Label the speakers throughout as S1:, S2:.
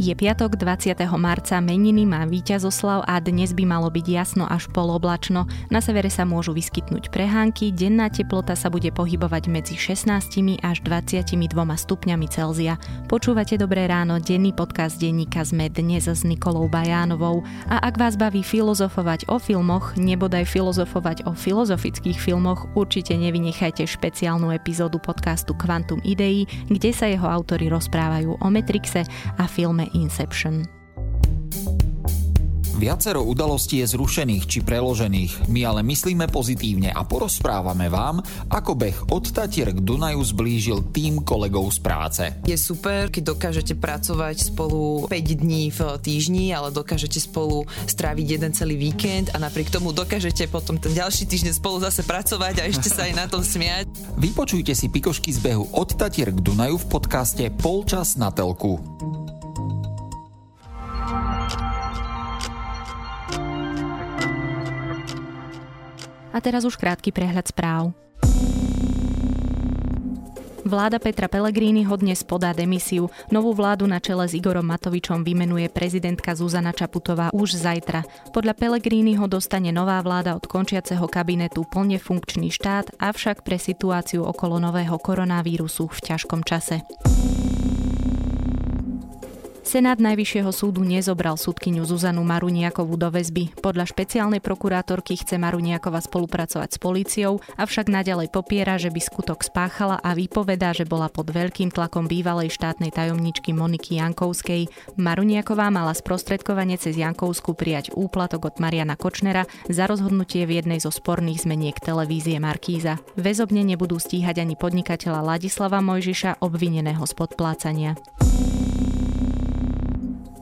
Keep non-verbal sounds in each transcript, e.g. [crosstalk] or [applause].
S1: Je piatok 20. marca, meniny má víťazoslav a dnes by malo byť jasno až poloblačno. Na severe sa môžu vyskytnúť prehánky, denná teplota sa bude pohybovať medzi 16 až 22 stupňami Celzia. Počúvate Dobré ráno, denný podcast denníka sme dnes s Nikolou Bajánovou. A ak vás baví filozofovať o filmoch, nebodaj filozofovať o filozofických filmoch, určite nevynechajte špeciálnu epizódu podcastu Quantum Idei, kde sa jeho autory rozprávajú o Matrixe a filme Inception.
S2: Viacero udalostí je zrušených či preložených, my ale myslíme pozitívne a porozprávame vám, ako beh od Tatier k Dunaju zblížil tým kolegov z práce.
S3: Je super, keď dokážete pracovať spolu 5 dní v týždni, ale dokážete spolu stráviť jeden celý víkend a napriek tomu dokážete potom ten ďalší týždeň spolu zase pracovať a ešte sa aj na tom smiať.
S2: Vypočujte si pikošky z behu od Tatier k Dunaju v podcaste Polčas na telku.
S1: Teraz už krátky prehľad správ. Vláda Petra Pellegrini ho dnes podá demisiu. Novú vládu na čele s Igorom Matovičom vymenuje prezidentka Zuzana Čaputová už zajtra. Podľa ho dostane nová vláda od končiaceho kabinetu plne funkčný štát, avšak pre situáciu okolo nového koronavírusu v ťažkom čase. Senát Najvyššieho súdu nezobral súdkyňu Zuzanu Maruniakovú do väzby. Podľa špeciálnej prokurátorky chce Maruniakova spolupracovať s políciou, avšak naďalej popiera, že by skutok spáchala a vypovedá, že bola pod veľkým tlakom bývalej štátnej tajomničky Moniky Jankovskej. Maruniaková mala sprostredkovanie cez Jankovsku prijať úplatok od Mariana Kočnera za rozhodnutie v jednej zo sporných zmeniek televízie Markíza. Väzobne nebudú stíhať ani podnikateľa Ladislava Mojžiša obvineného z podplácania.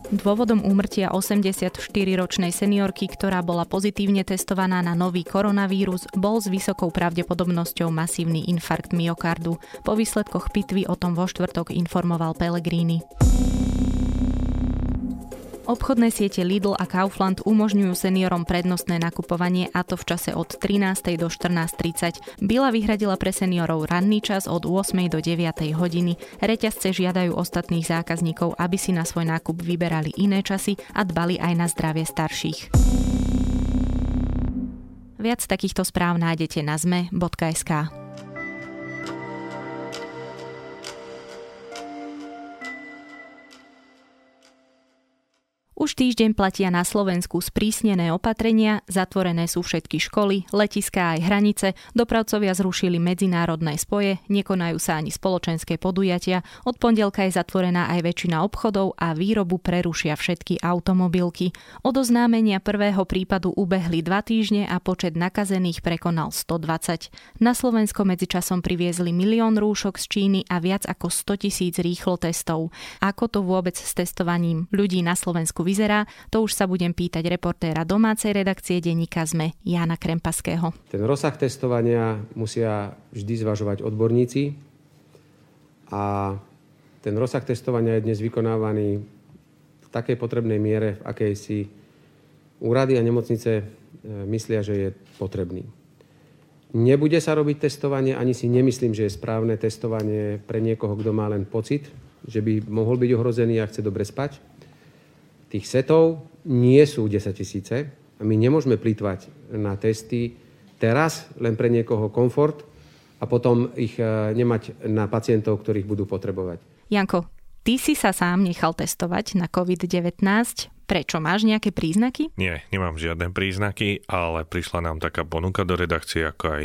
S1: Dôvodom úmrtia 84-ročnej seniorky, ktorá bola pozitívne testovaná na nový koronavírus, bol s vysokou pravdepodobnosťou masívny infarkt myokardu. Po výsledkoch pitvy o tom vo štvrtok informoval Pellegrini. Obchodné siete Lidl a Kaufland umožňujú seniorom prednostné nakupovanie a to v čase od 13. do 14.30. Bila vyhradila pre seniorov ranný čas od 8. do 9. hodiny. Reťazce žiadajú ostatných zákazníkov, aby si na svoj nákup vyberali iné časy a dbali aj na zdravie starších. Viac takýchto správ nájdete na zme.sk. Už týždeň platia na Slovensku sprísnené opatrenia, zatvorené sú všetky školy, letiská aj hranice, dopravcovia zrušili medzinárodné spoje, nekonajú sa ani spoločenské podujatia, od pondelka je zatvorená aj väčšina obchodov a výrobu prerušia všetky automobilky. Od oznámenia prvého prípadu ubehli dva týždne a počet nakazených prekonal 120. Na Slovensko medzičasom priviezli milión rúšok z Číny a viac ako 100 tisíc rýchlo testov. Ako to vôbec s testovaním ľudí na Slovensku vyzerá, to už sa budem pýtať reportéra domácej redakcie denníka ZME Jana Krempaského.
S4: Ten rozsah testovania musia vždy zvažovať odborníci a ten rozsah testovania je dnes vykonávaný v takej potrebnej miere, v akej si úrady a nemocnice e, myslia, že je potrebný. Nebude sa robiť testovanie, ani si nemyslím, že je správne testovanie pre niekoho, kto má len pocit, že by mohol byť ohrozený a chce dobre spať tých setov nie sú 10 tisíce a my nemôžeme plýtvať na testy teraz len pre niekoho komfort a potom ich e, nemať na pacientov, ktorých budú potrebovať.
S1: Janko, ty si sa sám nechal testovať na COVID-19. Prečo? Máš nejaké príznaky?
S5: Nie, nemám žiadne príznaky, ale prišla nám taká ponuka do redakcie ako aj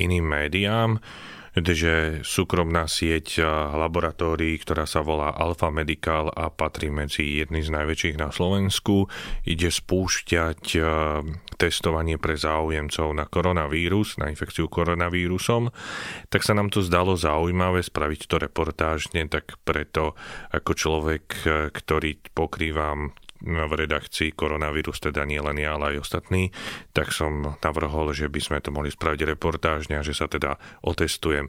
S5: iným médiám že súkromná sieť laboratórií, ktorá sa volá Alfa Medical a patrí medzi jedný z najväčších na Slovensku, ide spúšťať testovanie pre záujemcov na koronavírus, na infekciu koronavírusom, tak sa nám to zdalo zaujímavé spraviť to reportážne, tak preto ako človek, ktorý pokrývam v redakcii koronavírus, teda nie len ja, ale aj ostatní, tak som navrhol, že by sme to mohli spraviť reportážne a že sa teda otestujem.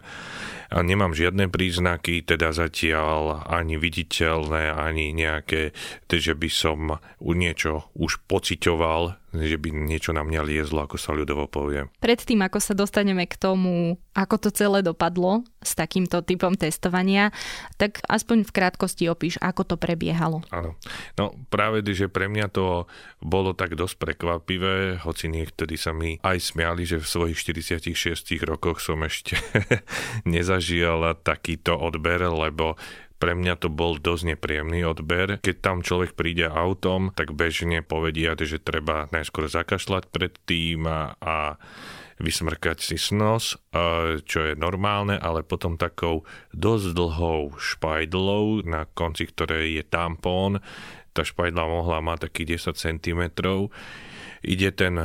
S5: A nemám žiadne príznaky, teda zatiaľ ani viditeľné, ani nejaké, že by som niečo už pociťoval, že by niečo na mňa liezlo, ako sa ľudovo povie.
S1: Predtým, ako sa dostaneme k tomu, ako to celé dopadlo, s takýmto typom testovania, tak aspoň v krátkosti opíš, ako to prebiehalo.
S5: Áno. No práve, že pre mňa to bolo tak dosť prekvapivé, hoci niektorí sa mi aj smiali, že v svojich 46 rokoch som ešte [laughs] nezažil takýto odber, lebo pre mňa to bol dosť nepríjemný odber. Keď tam človek príde autom, tak bežne povedia, že treba najskôr zakašľať pred tým a, a vysmrkať si nos, čo je normálne, ale potom takou dosť dlhou špajdlou, na konci ktorej je tampón, tá špajdla mohla mať taký 10 cm. Ide ten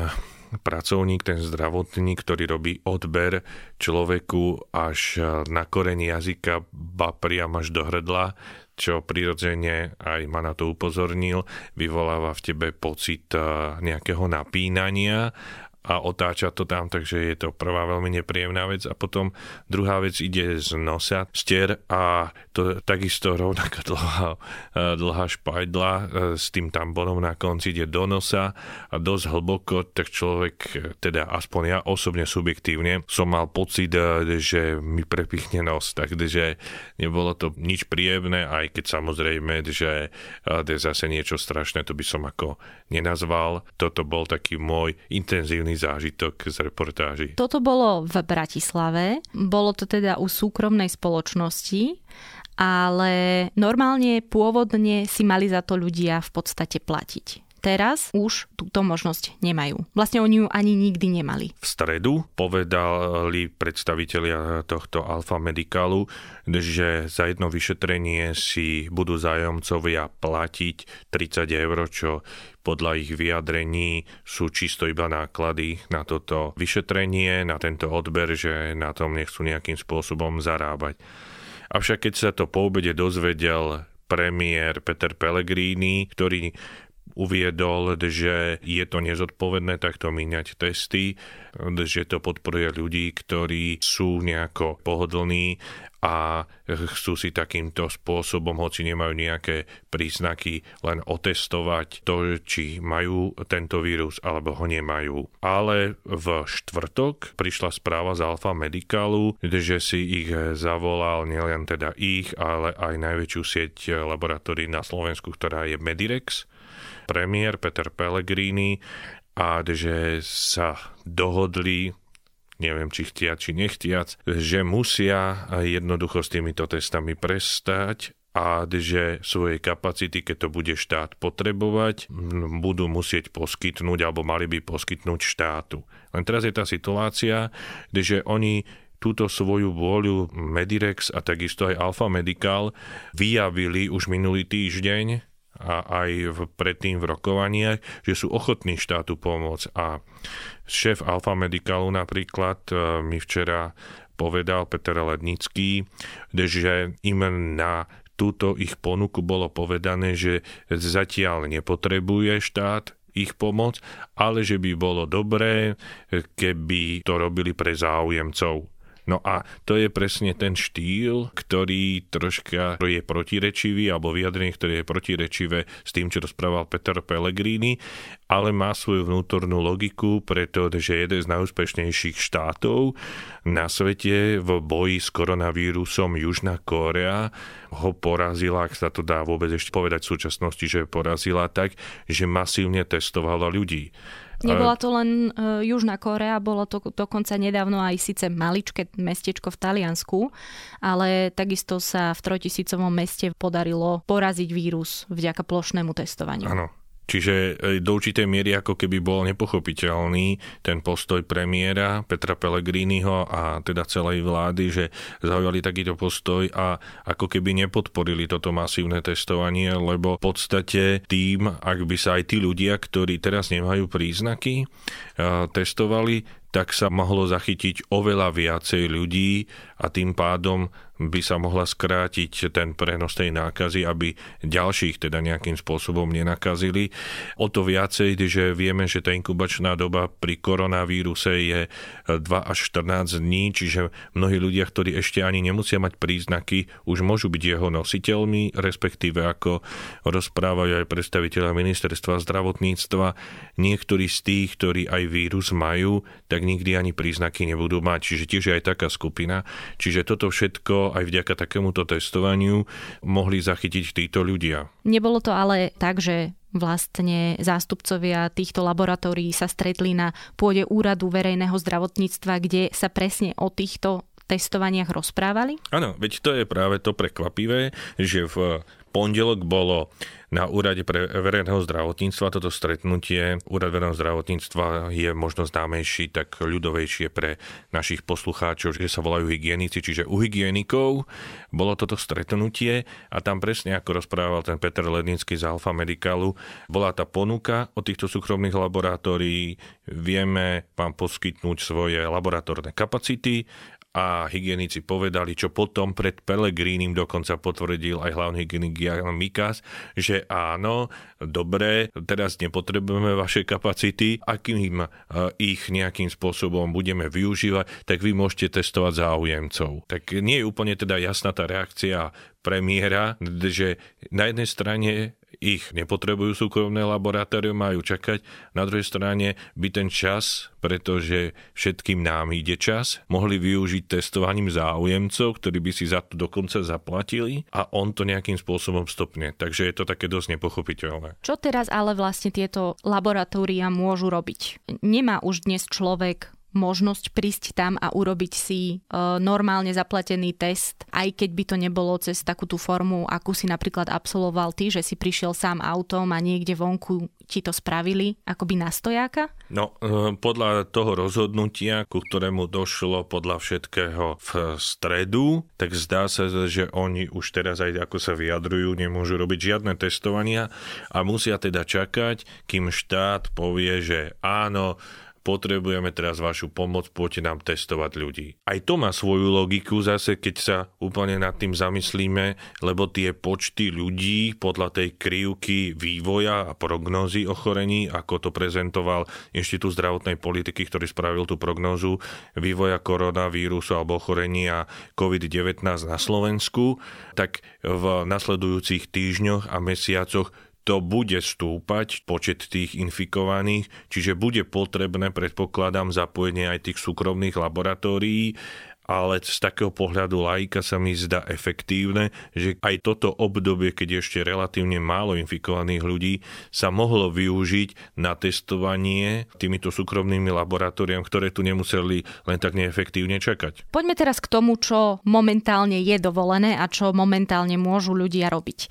S5: pracovník, ten zdravotník, ktorý robí odber človeku až na koreň jazyka, ba priam až do hrdla, čo prirodzene aj ma na to upozornil, vyvoláva v tebe pocit nejakého napínania a otáča to tam, takže je to prvá veľmi nepríjemná vec. A potom druhá vec ide z nosa, stier a to takisto rovnaká [laughs] dlhá, e, dlhá špajdla e, s tým tambonom na konci ide do nosa a dosť hlboko, tak človek, e, teda aspoň ja osobne subjektívne, som mal pocit, že mi prepichne nos, takže nebolo to nič príjemné, aj keď samozrejme, že je zase niečo strašné, to by som ako nenazval. Toto bol taký môj intenzívny zážitok z reportáži.
S1: Toto bolo v Bratislave, bolo to teda u súkromnej spoločnosti, ale normálne pôvodne si mali za to ľudia v podstate platiť teraz už túto možnosť nemajú. Vlastne oni ju ani nikdy nemali.
S5: V stredu povedali predstavitelia tohto Alfa Medicalu, že za jedno vyšetrenie si budú zájomcovia platiť 30 eur, čo podľa ich vyjadrení sú čisto iba náklady na toto vyšetrenie, na tento odber, že na tom nechcú nejakým spôsobom zarábať. Avšak keď sa to po obede dozvedel premiér Peter Pellegrini, ktorý uviedol, že je to nezodpovedné takto míňať testy, že to podporuje ľudí, ktorí sú nejako pohodlní a chcú si takýmto spôsobom, hoci nemajú nejaké príznaky, len otestovať to, či majú tento vírus alebo ho nemajú. Ale v štvrtok prišla správa z Alfa Medicalu, že si ich zavolal nielen teda ich, ale aj najväčšiu sieť laboratórií na Slovensku, ktorá je Medirex, premiér Peter Pellegrini a že sa dohodli neviem, či chtiac, či nechtiac, že musia jednoducho s týmito testami prestať a že svoje kapacity, keď to bude štát potrebovať, budú musieť poskytnúť alebo mali by poskytnúť štátu. Len teraz je tá situácia, že oni túto svoju vôľu Medirex a takisto aj Alfa Medical vyjavili už minulý týždeň a aj v, predtým v rokovaniach, že sú ochotní štátu pomôcť. A šéf Alfa Medicalu napríklad e, mi včera povedal Peter Lednický, že im na túto ich ponuku bolo povedané, že zatiaľ nepotrebuje štát ich pomoc, ale že by bolo dobré, keby to robili pre záujemcov No a to je presne ten štýl, ktorý troška je protirečivý, alebo vyjadrenie, ktoré je protirečivé s tým, čo rozprával Peter Pellegrini, ale má svoju vnútornú logiku, pretože jeden z najúspešnejších štátov na svete v boji s koronavírusom Južná Kórea ho porazila, ak sa to dá vôbec ešte povedať v súčasnosti, že porazila tak, že masívne testovala ľudí.
S1: Nebola to len uh, Južná Korea, bolo to dokonca nedávno aj síce maličké mestečko v Taliansku, ale takisto sa v trojtisícovom meste podarilo poraziť vírus vďaka plošnému testovaniu.
S5: Áno, Čiže e, do určitej miery ako keby bol nepochopiteľný ten postoj premiéra Petra Pellegriniho a teda celej vlády, že zaujali takýto postoj a ako keby nepodporili toto masívne testovanie, lebo v podstate tým, ak by sa aj tí ľudia, ktorí teraz nemajú príznaky, e, testovali, tak sa mohlo zachytiť oveľa viacej ľudí a tým pádom by sa mohla skrátiť ten prenos tej nákazy, aby ďalších teda nejakým spôsobom nenakazili. O to viacej, že vieme, že tá inkubačná doba pri koronavíruse je 2 až 14 dní, čiže mnohí ľudia, ktorí ešte ani nemusia mať príznaky, už môžu byť jeho nositeľmi, respektíve ako rozprávajú aj predstaviteľa ministerstva zdravotníctva, niektorí z tých, ktorí aj vírus majú, tak nikdy ani príznaky nebudú mať. Čiže tiež je aj taká skupina. Čiže toto všetko aj vďaka takémuto testovaniu mohli zachytiť títo ľudia.
S1: Nebolo to ale tak, že vlastne zástupcovia týchto laboratórií sa stretli na pôde úradu verejného zdravotníctva, kde sa presne o týchto testovaniach rozprávali?
S5: Áno, veď to je práve to prekvapivé, že v pondelok bolo na úrade pre verejného zdravotníctva toto stretnutie. Úrad verejného zdravotníctva je možno známejší, tak ľudovejšie pre našich poslucháčov, že sa volajú hygienici, čiže u hygienikov bolo toto stretnutie a tam presne ako rozprával ten Peter Lednický z Alfa Medicalu, bola tá ponuka od týchto súkromných laboratórií, vieme vám poskytnúť svoje laboratórne kapacity a hygienici povedali, čo potom pred Pelegrínim dokonca potvrdil aj hlavný hygienik Jan Mikas, že áno, dobre, teraz nepotrebujeme vaše kapacity, akým e, ich nejakým spôsobom budeme využívať, tak vy môžete testovať záujemcov. Tak nie je úplne teda jasná tá reakcia premiéra, že na jednej strane ich nepotrebujú súkromné laboratórium, majú čakať. Na druhej strane by ten čas, pretože všetkým nám ide čas, mohli využiť testovaním záujemcov, ktorí by si za to dokonca zaplatili a on to nejakým spôsobom stopne. Takže je to také dosť nepochopiteľné.
S1: Čo teraz ale vlastne tieto laboratória môžu robiť? Nemá už dnes človek možnosť prísť tam a urobiť si e, normálne zaplatený test, aj keď by to nebolo cez takú tú formu, akú si napríklad absolvoval ty, že si prišiel sám autom a niekde vonku ti to spravili akoby na stojáka?
S5: No, e, podľa toho rozhodnutia, ku ktorému došlo podľa všetkého v stredu, tak zdá sa, že oni už teraz aj ako sa vyjadrujú, nemôžu robiť žiadne testovania a musia teda čakať, kým štát povie, že áno, potrebujeme teraz vašu pomoc, poďte nám testovať ľudí. Aj to má svoju logiku zase, keď sa úplne nad tým zamyslíme, lebo tie počty ľudí podľa tej krivky vývoja a prognózy ochorení, ako to prezentoval Inštitút zdravotnej politiky, ktorý spravil tú prognózu vývoja koronavírusu alebo ochorenia COVID-19 na Slovensku, tak v nasledujúcich týždňoch a mesiacoch to bude stúpať, počet tých infikovaných, čiže bude potrebné, predpokladám, zapojenie aj tých súkromných laboratórií, ale z takého pohľadu laika sa mi zdá efektívne, že aj toto obdobie, keď ešte relatívne málo infikovaných ľudí, sa mohlo využiť na testovanie týmito súkromnými laboratóriami, ktoré tu nemuseli len tak neefektívne čakať.
S1: Poďme teraz k tomu, čo momentálne je dovolené a čo momentálne môžu ľudia robiť.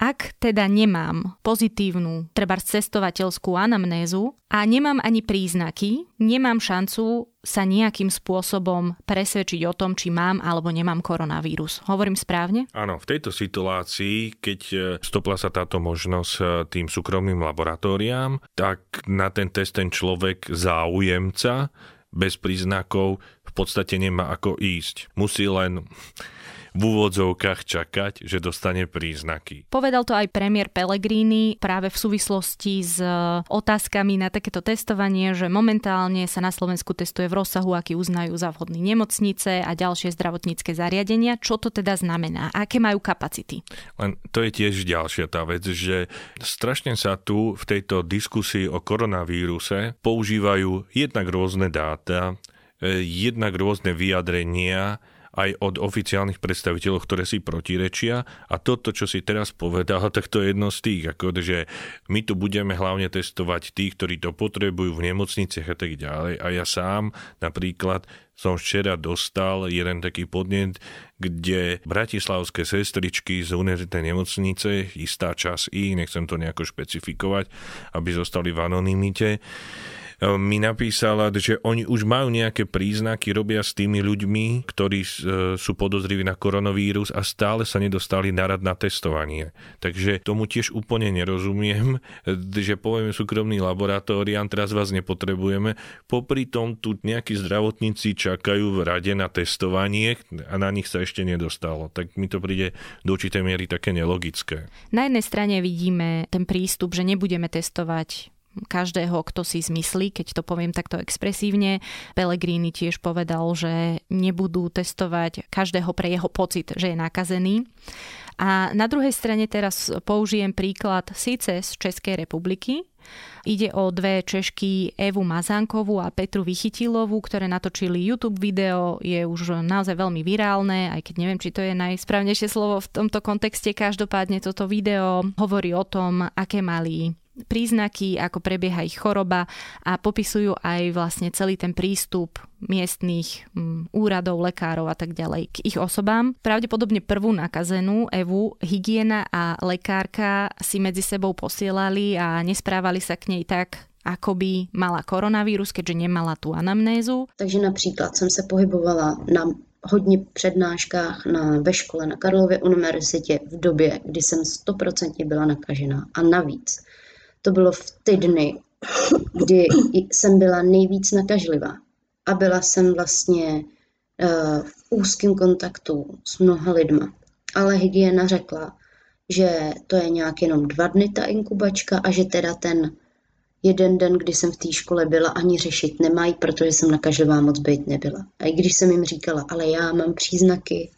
S1: Ak teda nemám pozitívnu, treba cestovateľskú anamnézu a nemám ani príznaky, nemám šancu sa nejakým spôsobom presvedčiť o tom, či mám alebo nemám koronavírus. Hovorím správne?
S5: Áno, v tejto situácii, keď e, stopla sa táto možnosť e, tým súkromným laboratóriám, tak na ten test ten človek záujemca bez príznakov v podstate nemá ako ísť. Musí len v úvodzovkách čakať, že dostane príznaky.
S1: Povedal to aj premiér Pellegrini práve v súvislosti s e, otázkami na takéto testovanie, že momentálne sa na Slovensku testuje v rozsahu, aký uznajú za vhodný nemocnice a ďalšie zdravotnícke zariadenia. Čo to teda znamená? Aké majú kapacity?
S5: Len to je tiež ďalšia tá vec, že strašne sa tu v tejto diskusii o koronavíruse používajú jednak rôzne dáta, e, jednak rôzne vyjadrenia, aj od oficiálnych predstaviteľov, ktoré si protirečia. A toto, čo si teraz povedal, tak to je jedno z tých, ako, že my tu budeme hlavne testovať tých, ktorí to potrebujú v nemocniciach a tak ďalej. A ja sám napríklad som včera dostal jeden taký podnet, kde bratislavské sestričky z univerzitnej nemocnice, istá čas ich, nechcem to nejako špecifikovať, aby zostali v anonimite, mi napísala, že oni už majú nejaké príznaky, robia s tými ľuďmi, ktorí e, sú podozriví na koronavírus a stále sa nedostali na rad na testovanie. Takže tomu tiež úplne nerozumiem, [laughs] že povieme súkromný laboratóriám, teraz vás nepotrebujeme. Popri tom tu nejakí zdravotníci čakajú v rade na testovanie a na nich sa ešte nedostalo. Tak mi to príde do určitej miery také nelogické.
S1: Na jednej strane vidíme ten prístup, že nebudeme testovať každého, kto si zmyslí, keď to poviem takto expresívne. Pellegrini tiež povedal, že nebudú testovať každého pre jeho pocit, že je nakazený. A na druhej strane teraz použijem príklad síce z Českej republiky, Ide o dve Češky Evu Mazánkovú a Petru Vychytilovú, ktoré natočili YouTube video, je už naozaj veľmi virálne, aj keď neviem, či to je najsprávnejšie slovo v tomto kontexte. Každopádne toto video hovorí o tom, aké mali príznaky, ako prebieha ich choroba a popisujú aj vlastne celý ten prístup miestných mm, úradov, lekárov a tak ďalej k ich osobám. Pravdepodobne prvú nakazenú Evu hygiena a lekárka si medzi sebou posielali a nesprávali sa k nej tak, ako by mala koronavírus, keďže nemala tú anamnézu.
S6: Takže například jsem se pohybovala na hodně přednáškách na, ve škole na Karlově univerzitě v době, kdy jsem stoprocentně byla nakažená. A navíc to bylo v ty dny, kdy jsem byla nejvíc nakažlivá. A byla jsem vlastně uh, v úzkém kontaktu s mnoha lidma. Ale hygiena řekla, že to je nějak jenom dva dny ta inkubačka a že teda ten jeden den, kdy jsem v té škole byla, ani řešit nemají, protože jsem nakažlivá moc být nebyla. A i když jsem jim říkala, ale já mám příznaky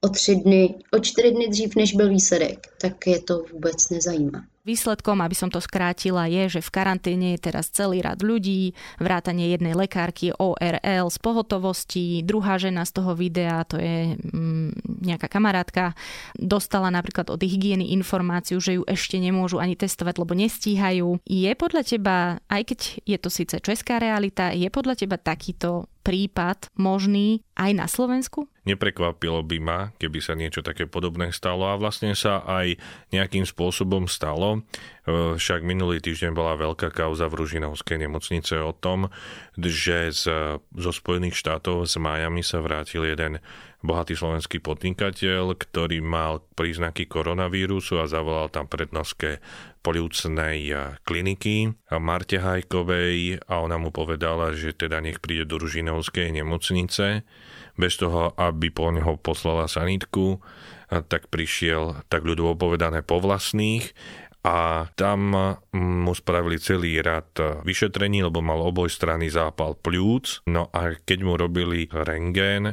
S6: o tři dny, o čtyři dny dřív, než byl výsledek, tak je to vůbec nezajímá.
S1: Výsledkom, aby som to skrátila, je, že v karanténe je teraz celý rad ľudí, vrátanie jednej lekárky ORL z pohotovosti, druhá žena z toho videa, to je mm, nejaká kamarátka, dostala napríklad od hygieny informáciu, že ju ešte nemôžu ani testovať, lebo nestíhajú. Je podľa teba, aj keď je to síce česká realita, je podľa teba takýto prípad možný aj na Slovensku?
S5: Neprekvapilo by ma, keby sa niečo také podobné stalo a vlastne sa aj nejakým spôsobom stalo. E, však minulý týždeň bola veľká kauza v Ružinovskej nemocnice o tom, že z, zo Spojených štátov z Miami sa vrátil jeden bohatý slovenský podnikateľ, ktorý mal príznaky koronavírusu a zavolal tam prednoské polúcnej kliniky a Marte Hajkovej a ona mu povedala, že teda nech príde do Ružinovskej nemocnice bez toho, aby po neho poslala sanitku, tak prišiel, tak ľudovo povedané, po vlastných a tam mu spravili celý rad vyšetrení, lebo mal oboj strany zápal pľúc. No a keď mu robili rengén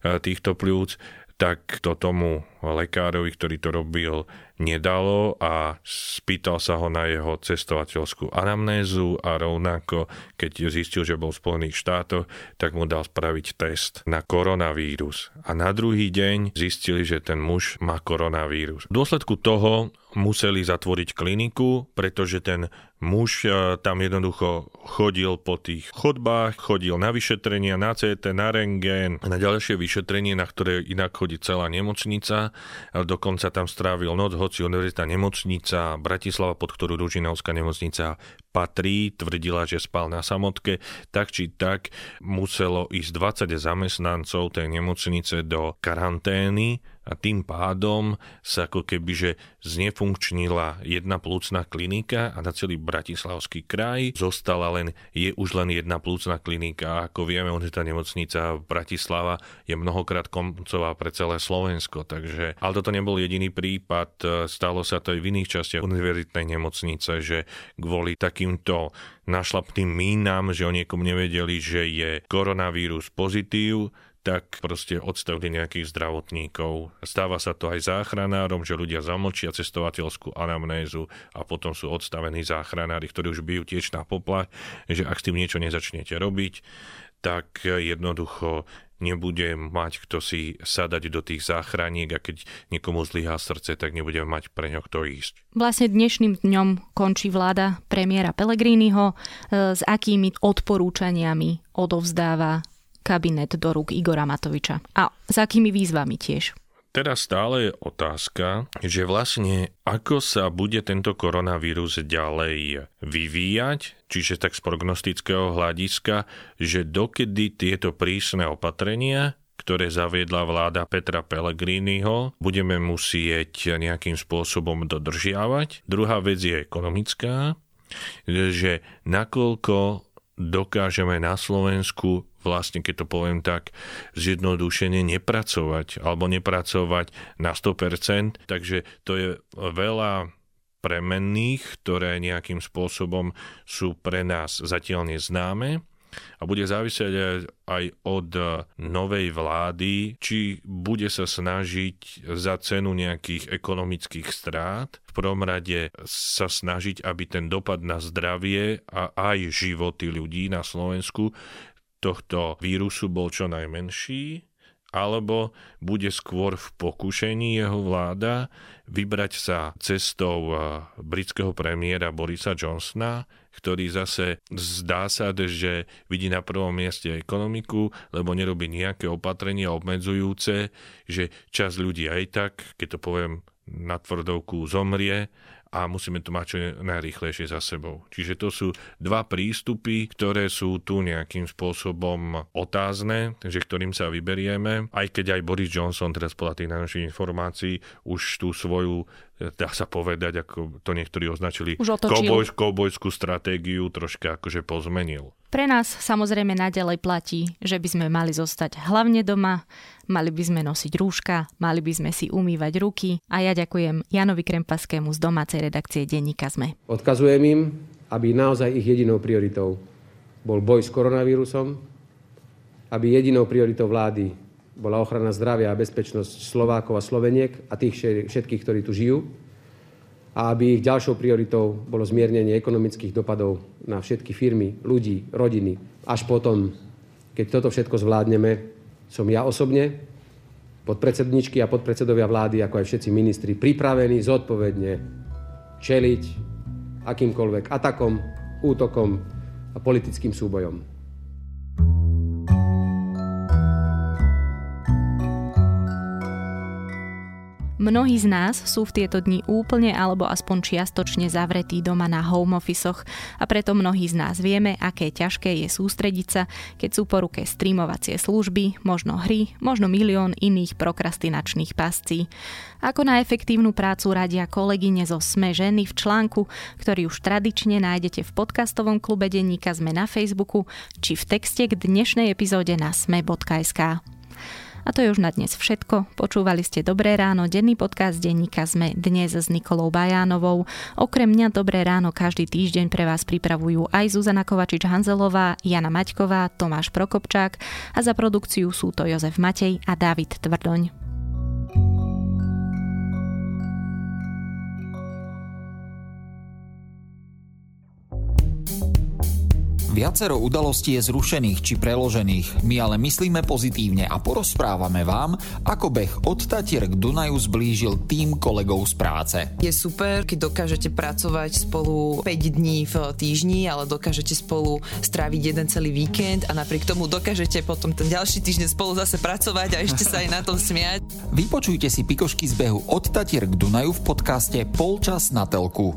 S5: týchto pľúc, tak to tomu lekárovi, ktorý to robil, nedalo a spýtal sa ho na jeho cestovateľskú anamnézu a rovnako, keď zistil, že bol v Spojených štátoch, tak mu dal spraviť test na koronavírus. A na druhý deň zistili, že ten muž má koronavírus. V dôsledku toho museli zatvoriť kliniku, pretože ten muž e, tam jednoducho chodil po tých chodbách, chodil na vyšetrenia, na CT, na rengén, na ďalšie vyšetrenie, na ktoré inak chodí celá nemocnica. Dokonca tam strávil noc, hoci univerzita nemocnica Bratislava, pod ktorú Ružinovská nemocnica patrí, tvrdila, že spal na samotke, tak či tak muselo ísť 20 zamestnancov tej nemocnice do karantény a tým pádom sa ako keby, že znefunkčnila jedna plúcna klinika a na celý Bratislavský kraj zostala len, je už len jedna plúcna klinika. A ako vieme, tá nemocnica Bratislava je mnohokrát koncová pre celé Slovensko. Takže, ale toto nebol jediný prípad, stalo sa to aj v iných častiach univerzitnej nemocnice, že kvôli takýmto našlapným mínam, že o niekom nevedeli, že je koronavírus pozitív, tak proste odstavili nejakých zdravotníkov. Stáva sa to aj záchranárom, že ľudia zamlčia cestovateľskú anamnézu a potom sú odstavení záchranári, ktorí už bijú tiež na poplach, že ak s tým niečo nezačnete robiť, tak jednoducho nebude mať kto si sadať do tých záchraniek a keď niekomu zlyhá srdce, tak nebude mať pre ňo kto ísť.
S1: Vlastne dnešným dňom končí vláda premiéra Pellegriniho. E, s akými odporúčaniami odovzdáva kabinet do rúk Igora Matoviča. A s akými výzvami tiež?
S5: Teraz stále je otázka, že vlastne ako sa bude tento koronavírus ďalej vyvíjať, čiže tak z prognostického hľadiska, že dokedy tieto prísne opatrenia, ktoré zaviedla vláda Petra Pellegriniho, budeme musieť nejakým spôsobom dodržiavať. Druhá vec je ekonomická, že nakoľko dokážeme na Slovensku vlastne, keď to poviem tak, zjednodušene nepracovať alebo nepracovať na 100%, takže to je veľa premenných, ktoré nejakým spôsobom sú pre nás zatiaľ neznáme. A bude závisieť aj od novej vlády, či bude sa snažiť za cenu nejakých ekonomických strát. V prvom rade sa snažiť, aby ten dopad na zdravie a aj životy ľudí na Slovensku tohto vírusu bol čo najmenší alebo bude skôr v pokušení jeho vláda vybrať sa cestou eh, britského premiéra Borisa Johnsona, ktorý zase zdá sa, že vidí na prvom mieste ekonomiku, lebo nerobí nejaké opatrenia obmedzujúce, že čas ľudí aj tak, keď to poviem na tvrdovku, zomrie a musíme to mať čo najrýchlejšie za sebou. Čiže to sú dva prístupy, ktoré sú tu nejakým spôsobom otázne, že ktorým sa vyberieme, aj keď aj Boris Johnson teraz podľa tých najnovších informácií už tú svoju dá sa povedať, ako to niektorí označili, kovboj, kovbojskú stratégiu troška akože pozmenil.
S1: Pre nás samozrejme nadalej platí, že by sme mali zostať hlavne doma, mali by sme nosiť rúška, mali by sme si umývať ruky a ja ďakujem Janovi Krempaskému z domácej redakcie Denníka ZME.
S4: Odkazujem im, aby naozaj ich jedinou prioritou bol boj s koronavírusom, aby jedinou prioritou vlády bola ochrana zdravia a bezpečnosť Slovákov a Sloveniek a tých všetkých, ktorí tu žijú a aby ich ďalšou prioritou bolo zmiernenie ekonomických dopadov na všetky firmy, ľudí, rodiny. Až potom, keď toto všetko zvládneme, som ja osobne, podpredsedničky a podpredsedovia vlády, ako aj všetci ministri, pripravení zodpovedne čeliť akýmkoľvek atakom, útokom a politickým súbojom.
S1: Mnohí z nás sú v tieto dni úplne alebo aspoň čiastočne zavretí doma na home office a preto mnohí z nás vieme, aké ťažké je sústrediť sa, keď sú po ruke streamovacie služby, možno hry, možno milión iných prokrastinačných pascí. Ako na efektívnu prácu radia kolegyne zo Sme ženy v článku, ktorý už tradične nájdete v podcastovom klube Denníka Sme na Facebooku či v texte k dnešnej epizóde na sme.sk. A to je už na dnes všetko. Počúvali ste Dobré ráno, denný podcast denníka sme dnes s Nikolou Bajánovou. Okrem mňa Dobré ráno každý týždeň pre vás pripravujú aj Zuzana Kovačič-Hanzelová, Jana Maťková, Tomáš Prokopčák a za produkciu sú to Jozef Matej a David Tvrdoň.
S2: Viacero udalostí je zrušených či preložených, my ale myslíme pozitívne a porozprávame vám, ako beh od Tatier k Dunaju zblížil tým kolegov z práce.
S3: Je super, keď dokážete pracovať spolu 5 dní v týždni, ale dokážete spolu stráviť jeden celý víkend a napriek tomu dokážete potom ten ďalší týždeň spolu zase pracovať a ešte sa aj na tom smiať.
S2: Vypočujte si pikošky z behu od Tatier k Dunaju v podcaste Polčas na telku.